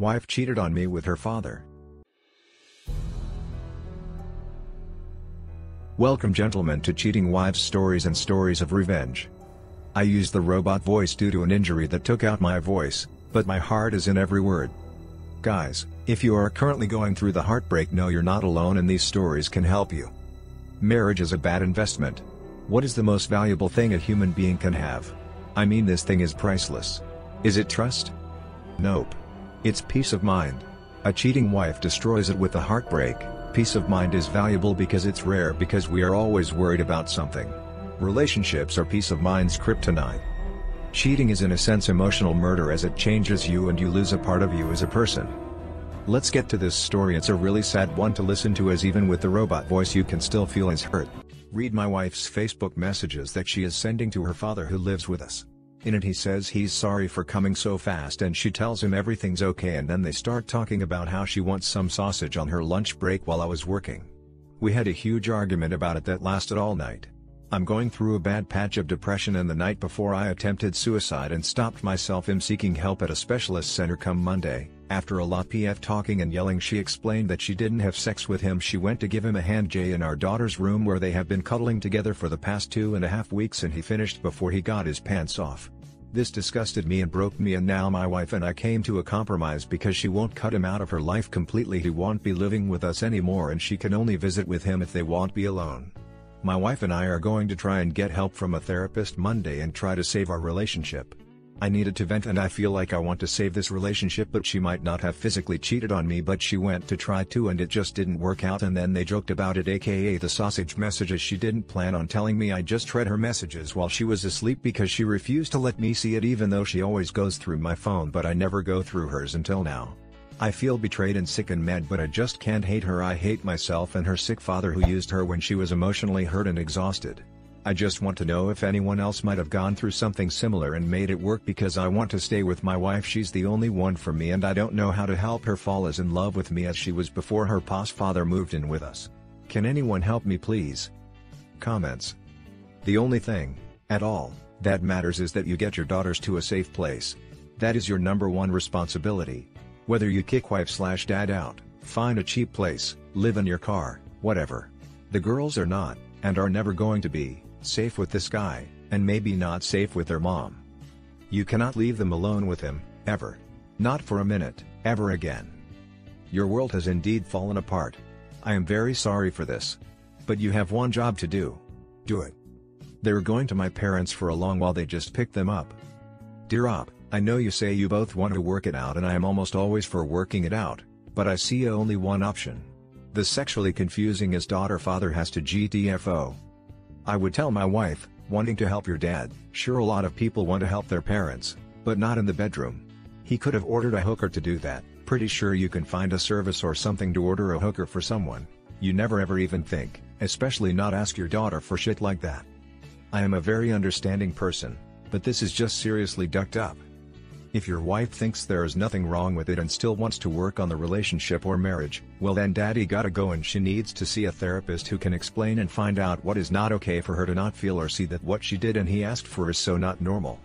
Wife cheated on me with her father. Welcome gentlemen to Cheating Wives Stories and Stories of Revenge. I used the robot voice due to an injury that took out my voice, but my heart is in every word. Guys, if you are currently going through the heartbreak know you're not alone and these stories can help you. Marriage is a bad investment. What is the most valuable thing a human being can have? I mean this thing is priceless. Is it trust? Nope. It's peace of mind. A cheating wife destroys it with a heartbreak. Peace of mind is valuable because it's rare because we are always worried about something. Relationships are peace of mind's kryptonite. Cheating is in a sense emotional murder as it changes you and you lose a part of you as a person. Let's get to this story it's a really sad one to listen to as even with the robot voice you can still feel his hurt. Read my wife's Facebook messages that she is sending to her father who lives with us. In it he says he's sorry for coming so fast and she tells him everything's okay and then they start talking about how she wants some sausage on her lunch break while I was working. We had a huge argument about it that lasted all night. I'm going through a bad patch of depression and the night before I attempted suicide and stopped myself in seeking help at a specialist center come Monday. After a lot of talking and yelling she explained that she didn't have sex with him she went to give him a hand Jay in our daughter's room where they have been cuddling together for the past two and a half weeks and he finished before he got his pants off. This disgusted me and broke me and now my wife and I came to a compromise because she won't cut him out of her life completely he won't be living with us anymore and she can only visit with him if they won't be alone. My wife and I are going to try and get help from a therapist Monday and try to save our relationship. I needed to vent and I feel like I want to save this relationship but she might not have physically cheated on me but she went to try to and it just didn't work out and then they joked about it aka the sausage messages she didn't plan on telling me I just read her messages while she was asleep because she refused to let me see it even though she always goes through my phone but I never go through hers until now. I feel betrayed and sick and mad but I just can't hate her I hate myself and her sick father who used her when she was emotionally hurt and exhausted. I just want to know if anyone else might have gone through something similar and made it work because I want to stay with my wife she's the only one for me and I don't know how to help her fall as in love with me as she was before her past father moved in with us. Can anyone help me please? Comments. The only thing, at all, that matters is that you get your daughters to a safe place. That is your number one responsibility. Whether you kick wife slash dad out, find a cheap place, live in your car, whatever. The girls are not, and are never going to be, safe with this guy, and maybe not safe with their mom. You cannot leave them alone with him, ever. Not for a minute, ever again. Your world has indeed fallen apart. I am very sorry for this. But you have one job to do. Do it. They're going to my parents for a long while they just picked them up. Dear Op, I know you say you both want to work it out and I am almost always for working it out, but I see only one option. The sexually confusing his daughter father has to GTFO. I would tell my wife, wanting to help your dad, sure a lot of people want to help their parents, but not in the bedroom. He could have ordered a hooker to do that, pretty sure you can find a service or something to order a hooker for someone. You never ever even think, especially not ask your daughter for shit like that. I am a very understanding person, but this is just seriously ducked up. If your wife thinks there is nothing wrong with it and still wants to work on the relationship or marriage, well then daddy gotta go and she needs to see a therapist who can explain and find out what is not okay for her to not feel or see that what she did and he asked for is so not normal.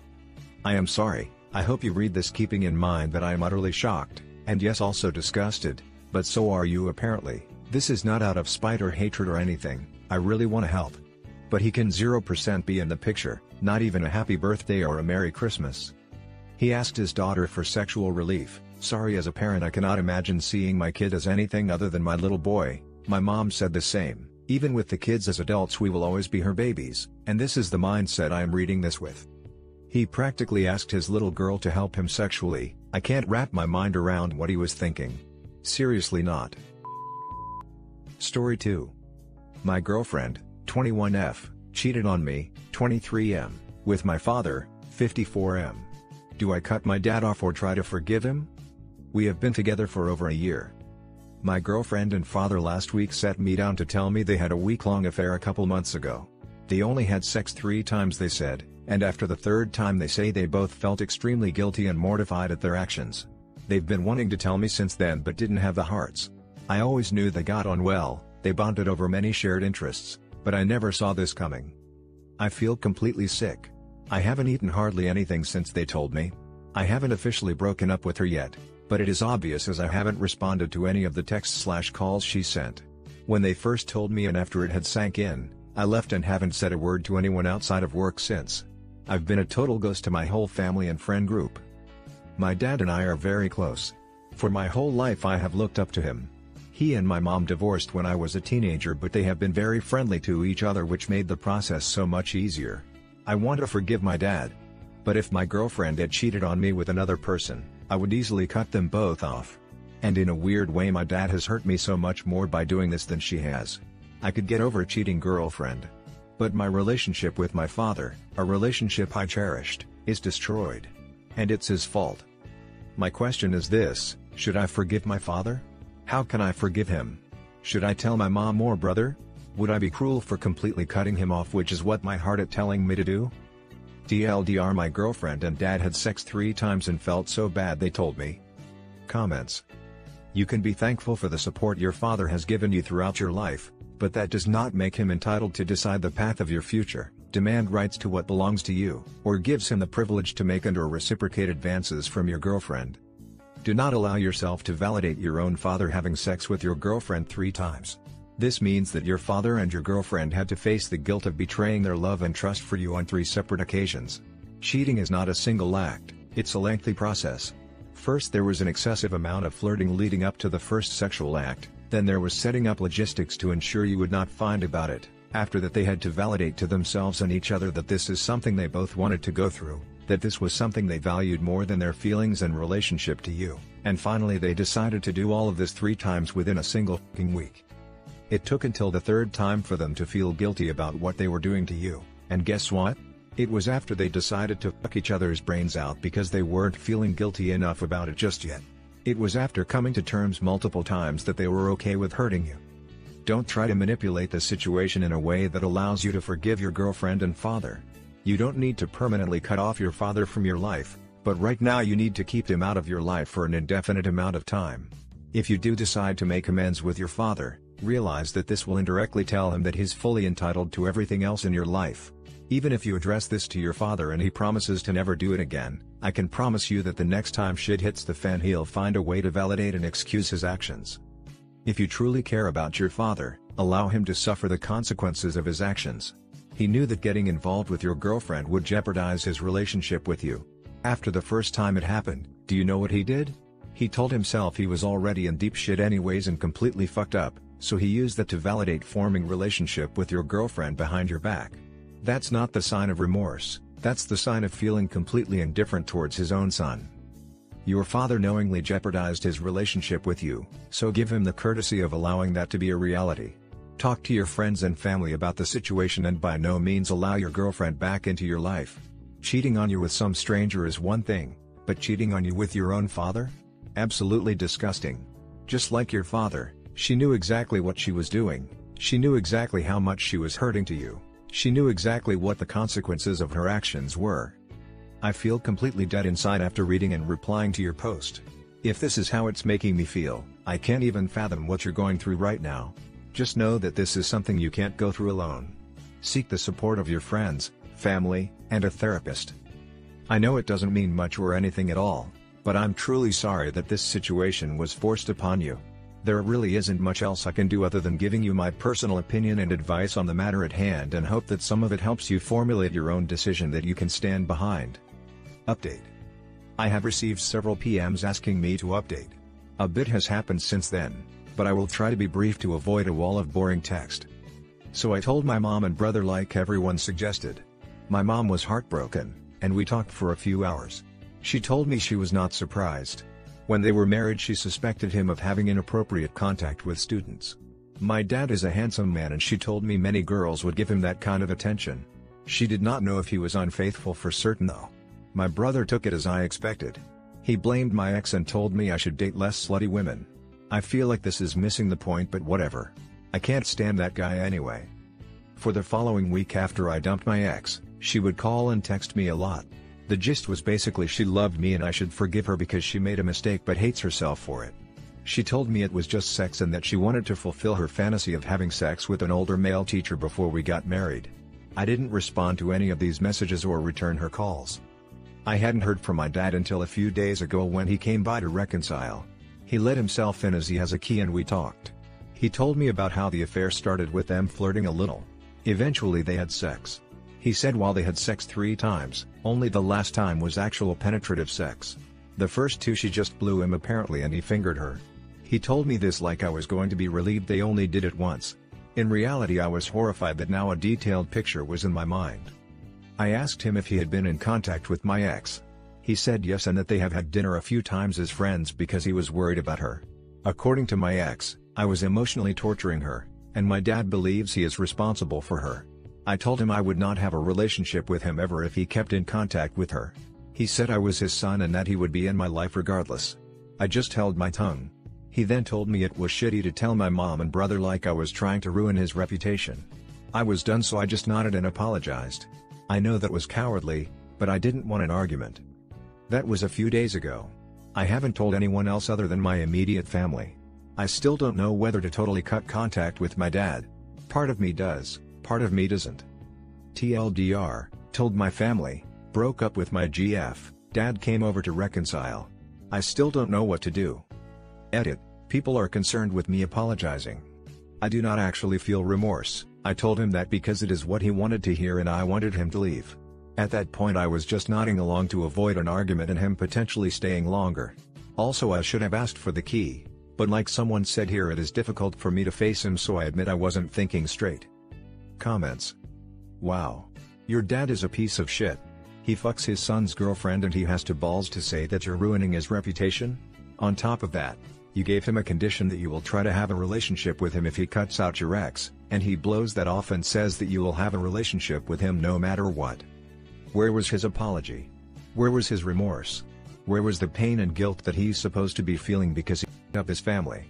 I am sorry, I hope you read this keeping in mind that I am utterly shocked, and yes also disgusted, but so are you apparently, this is not out of spite or hatred or anything, I really want to help. But he can 0% be in the picture, not even a happy birthday or a Merry Christmas. He asked his daughter for sexual relief, sorry as a parent I cannot imagine seeing my kid as anything other than my little boy, my mom said the same, even with the kids as adults we will always be her babies, and this is the mindset I am reading this with. He practically asked his little girl to help him sexually, I can't wrap my mind around what he was thinking. Seriously not. Story 2. My girlfriend, 21F, cheated on me, 23M, with my father, 54M. Do I cut my dad off or try to forgive him? We have been together for over a year. My girlfriend and father last week sat me down to tell me they had a week-long affair a couple months ago. They only had sex three times they said, and after the third time they say they both felt extremely guilty and mortified at their actions. They've been wanting to tell me since then but didn't have the hearts. I always knew they got on well, they bonded over many shared interests, but I never saw this coming. I feel completely sick. I haven't eaten hardly anything since they told me. I haven't officially broken up with her yet, but it is obvious as I haven't responded to any of the texts slash calls she sent. When they first told me and after it had sank in, I left and haven't said a word to anyone outside of work since. I've been a total ghost to my whole family and friend group. My dad and I are very close. For my whole life I have looked up to him. He and my mom divorced when I was a teenager but they have been very friendly to each other which made the process so much easier. I want to forgive my dad. But if my girlfriend had cheated on me with another person, I would easily cut them both off. And in a weird way my dad has hurt me so much more by doing this than she has. I could get over a cheating girlfriend. But my relationship with my father, a relationship I cherished, is destroyed. And it's his fault. My question is this, should I forgive my father? How can I forgive him? Should I tell my mom or brother? Would I be cruel for completely cutting him off which is what my heart is telling me to do? TLDR my girlfriend and dad had sex three times and felt so bad they told me. Comments. You can be thankful for the support your father has given you throughout your life, but that does not make him entitled to decide the path of your future, demand rights to what belongs to you, or gives him the privilege to make and or reciprocate advances from your girlfriend. Do not allow yourself to validate your own father having sex with your girlfriend three times. This means that your father and your girlfriend had to face the guilt of betraying their love and trust for you on three separate occasions. Cheating is not a single act, it's a lengthy process. First there was an excessive amount of flirting leading up to the first sexual act, then there was setting up logistics to ensure you would not find about it, after that they had to validate to themselves and each other that this is something they both wanted to go through, that this was something they valued more than their feelings and relationship to you, and finally they decided to do all of this three times within a single week. It took until the third time for them to feel guilty about what they were doing to you, and guess what? It was after they decided to fuck each other's brains out because they weren't feeling guilty enough about it just yet. It was after coming to terms multiple times that they were okay with hurting you. Don't try to manipulate the situation in a way that allows you to forgive your girlfriend and father. You don't need to permanently cut off your father from your life, but right now you need to keep him out of your life for an indefinite amount of time. If you do decide to make amends with your father, Realize that this will indirectly tell him that he's fully entitled to everything else in your life. Even if you address this to your father and he promises to never do it again, I can promise you that the next time shit hits the fan he'll find a way to validate and excuse his actions. If you truly care about your father, allow him to suffer the consequences of his actions. He knew that getting involved with your girlfriend would jeopardize his relationship with you. After the first time it happened, do you know what he did? He told himself he was already in deep shit anyways and completely fucked up, so he used that to validate forming relationship with your girlfriend behind your back. That's not the sign of remorse, that's the sign of feeling completely indifferent towards his own son. Your father knowingly jeopardized his relationship with you, so give him the courtesy of allowing that to be a reality. Talk to your friends and family about the situation and by no means allow your girlfriend back into your life. Cheating on you with some stranger is one thing, but cheating on you with your own father? Absolutely disgusting. Just like your father, she knew exactly what she was doing, she knew exactly how much she was hurting to you, she knew exactly what the consequences of her actions were. I feel completely dead inside after reading and replying to your post. If this is how it's making me feel, I can't even fathom what you're going through right now. Just know that this is something you can't go through alone. Seek the support of your friends, family, and a therapist. I know it doesn't mean much or anything at all, but I'm truly sorry that this situation was forced upon you. There really isn't much else I can do other than giving you my personal opinion and advice on the matter at hand and hope that some of it helps you formulate your own decision that you can stand behind. Update. I have received several PMs asking me to update. A bit has happened since then, but I will try to be brief to avoid a wall of boring text. So I told my mom and brother like everyone suggested. My mom was heartbroken, and we talked for a few hours. She told me she was not surprised, when they were married she suspected him of having inappropriate contact with students. My dad is a handsome man and she told me many girls would give him that kind of attention. She did not know if he was unfaithful for certain though. My brother took it as I expected. He blamed my ex and told me I should date less slutty women. I feel like this is missing the point but whatever. I can't stand that guy anyway. For the following week after I dumped my ex, she would call and text me a lot. The gist was basically she loved me and I should forgive her because she made a mistake but hates herself for it. She told me it was just sex and that she wanted to fulfill her fantasy of having sex with an older male teacher before we got married. I didn't respond to any of these messages or return her calls. I hadn't heard from my dad until a few days ago when he came by to reconcile. He let himself in as he has a key and we talked. He told me about how the affair started with them flirting a little. Eventually they had sex. He said while they had sex three times, only the last time was actual penetrative sex. The first two she just blew him apparently and he fingered her. He told me this like I was going to be relieved they only did it once. In reality I was horrified that now a detailed picture was in my mind. I asked him if he had been in contact with my ex. He said yes and that they have had dinner a few times as friends because he was worried about her. According to my ex, I was emotionally torturing her, and my dad believes he is responsible for her. I told him I would not have a relationship with him ever if he kept in contact with her. He said I was his son and that he would be in my life regardless. I just held my tongue. He then told me it was shitty to tell my mom and brother like I was trying to ruin his reputation. I was done so I just nodded and apologized. I know that was cowardly, but I didn't want an argument. That was a few days ago. I haven't told anyone else other than my immediate family. I still don't know whether to totally cut contact with my dad. Part of me does, part of me doesn't. TLDR, told my family, broke up with my GF, dad came over to reconcile. I still don't know what to do. Edit, people are concerned with me apologizing. I do not actually feel remorse, I told him that because it is what he wanted to hear and I wanted him to leave. At that point I was just nodding along to avoid an argument and him potentially staying longer. Also I should have asked for the key, but like someone said here it is difficult for me to face him so I admit I wasn't thinking straight. Comments. Wow. Your dad is a piece of shit. He fucks his son's girlfriend and he has to balls to say that you're ruining his reputation? On top of that, you gave him a condition that you will try to have a relationship with him if he cuts out your ex, and he blows that off and says that you will have a relationship with him no matter what. Where was his apology? Where was his remorse? Where was the pain and guilt that he's supposed to be feeling because he up his family?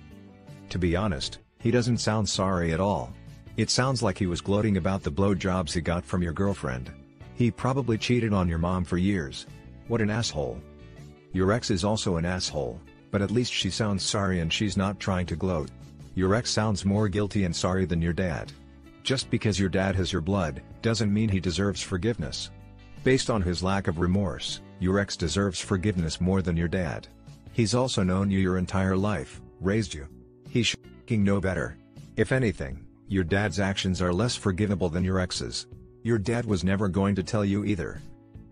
To be honest, he doesn't sound sorry at all. It sounds like he was gloating about the blowjobs he got from your girlfriend. He probably cheated on your mom for years. What an asshole. Your ex is also an asshole but at least she sounds sorry and she's not trying to gloat. Your ex sounds more guilty and sorry than your dad. Just because your dad has your blood, doesn't mean he deserves forgiveness. Based on his lack of remorse, your ex deserves forgiveness more than your dad. He's also known you your entire life, raised you. He should know better. If anything, your dad's actions are less forgivable than your ex's. Your dad was never going to tell you either.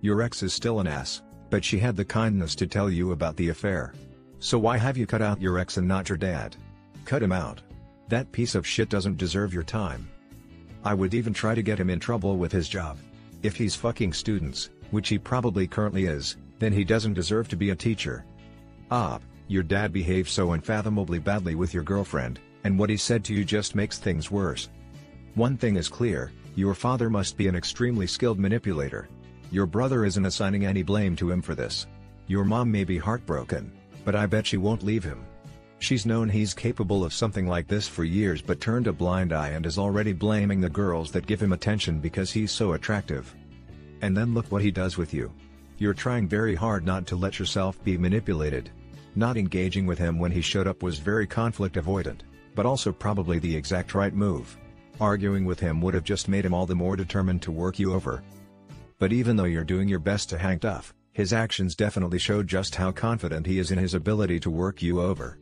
Your ex is still an ass, but she had the kindness to tell you about the affair. So why have you cut out your ex and not your dad? Cut him out. That piece of shit doesn't deserve your time. I would even try to get him in trouble with his job. If he's fucking students, which he probably currently is, then he doesn't deserve to be a teacher. Ah, your dad behaved so unfathomably badly with your girlfriend, and what he said to you just makes things worse. One thing is clear, your father must be an extremely skilled manipulator. Your brother isn't assigning any blame to him for this. Your mom may be heartbroken, but I bet she won't leave him. She's known he's capable of something like this for years but turned a blind eye and is already blaming the girls that give him attention because he's so attractive. And then look what he does with you. You're trying very hard not to let yourself be manipulated. Not engaging with him when he showed up was very conflict avoidant, but also probably the exact right move. Arguing with him would have just made him all the more determined to work you over. But even though you're doing your best to hang tough, his actions definitely show just how confident he is in his ability to work you over.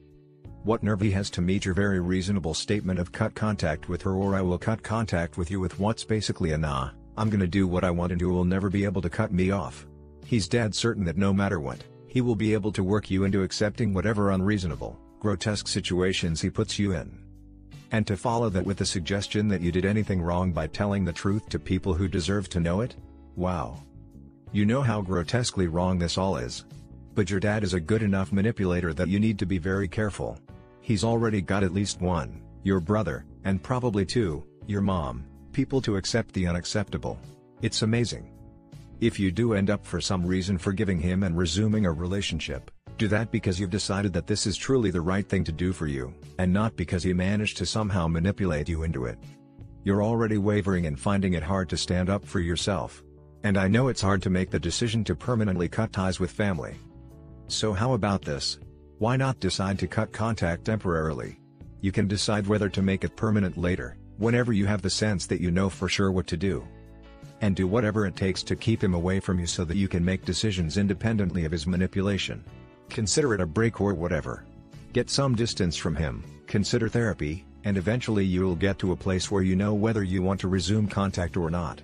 What nerve he has to meet your very reasonable statement of cut contact with her or I will cut contact with you with what's basically a nah, I'm gonna do what I want and you will never be able to cut me off. He's dead certain that no matter what, he will be able to work you into accepting whatever unreasonable, grotesque situations he puts you in. And to follow that with the suggestion that you did anything wrong by telling the truth to people who deserve to know it? Wow. You know how grotesquely wrong this all is. But your dad is a good enough manipulator that you need to be very careful. He's already got at least one, your brother, and probably two, your mom, people to accept the unacceptable. It's amazing. If you do end up for some reason forgiving him and resuming a relationship, do that because you've decided that this is truly the right thing to do for you, and not because he managed to somehow manipulate you into it. You're already wavering and finding it hard to stand up for yourself. And I know it's hard to make the decision to permanently cut ties with family. So how about this? Why not decide to cut contact temporarily? You can decide whether to make it permanent later, whenever you have the sense that you know for sure what to do. And do whatever it takes to keep him away from you so that you can make decisions independently of his manipulation. Consider it a break or whatever. Get some distance from him, consider therapy, and eventually you'll get to a place where you know whether you want to resume contact or not.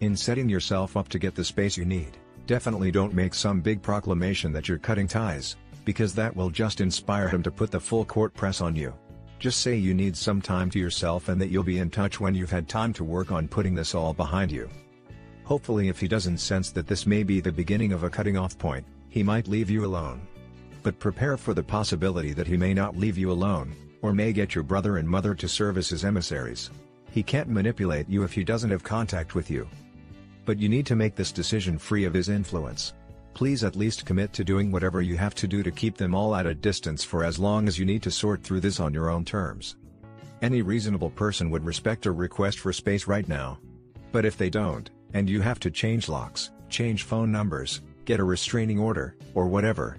In setting yourself up to get the space you need, definitely don't make some big proclamation that you're cutting ties, because that will just inspire him to put the full court press on you. Just say you need some time to yourself and that you'll be in touch when you've had time to work on putting this all behind you. Hopefully if he doesn't sense that this may be the beginning of a cutting off point, he might leave you alone. But prepare for the possibility that he may not leave you alone, or may get your brother and mother to serve as his emissaries. He can't manipulate you if he doesn't have contact with you. But you need to make this decision free of his influence. Please at least commit to doing whatever you have to do to keep them all at a distance for as long as you need to sort through this on your own terms. Any reasonable person would respect a request for space right now. But if they don't, and you have to change locks, change phone numbers, get a restraining order, or whatever,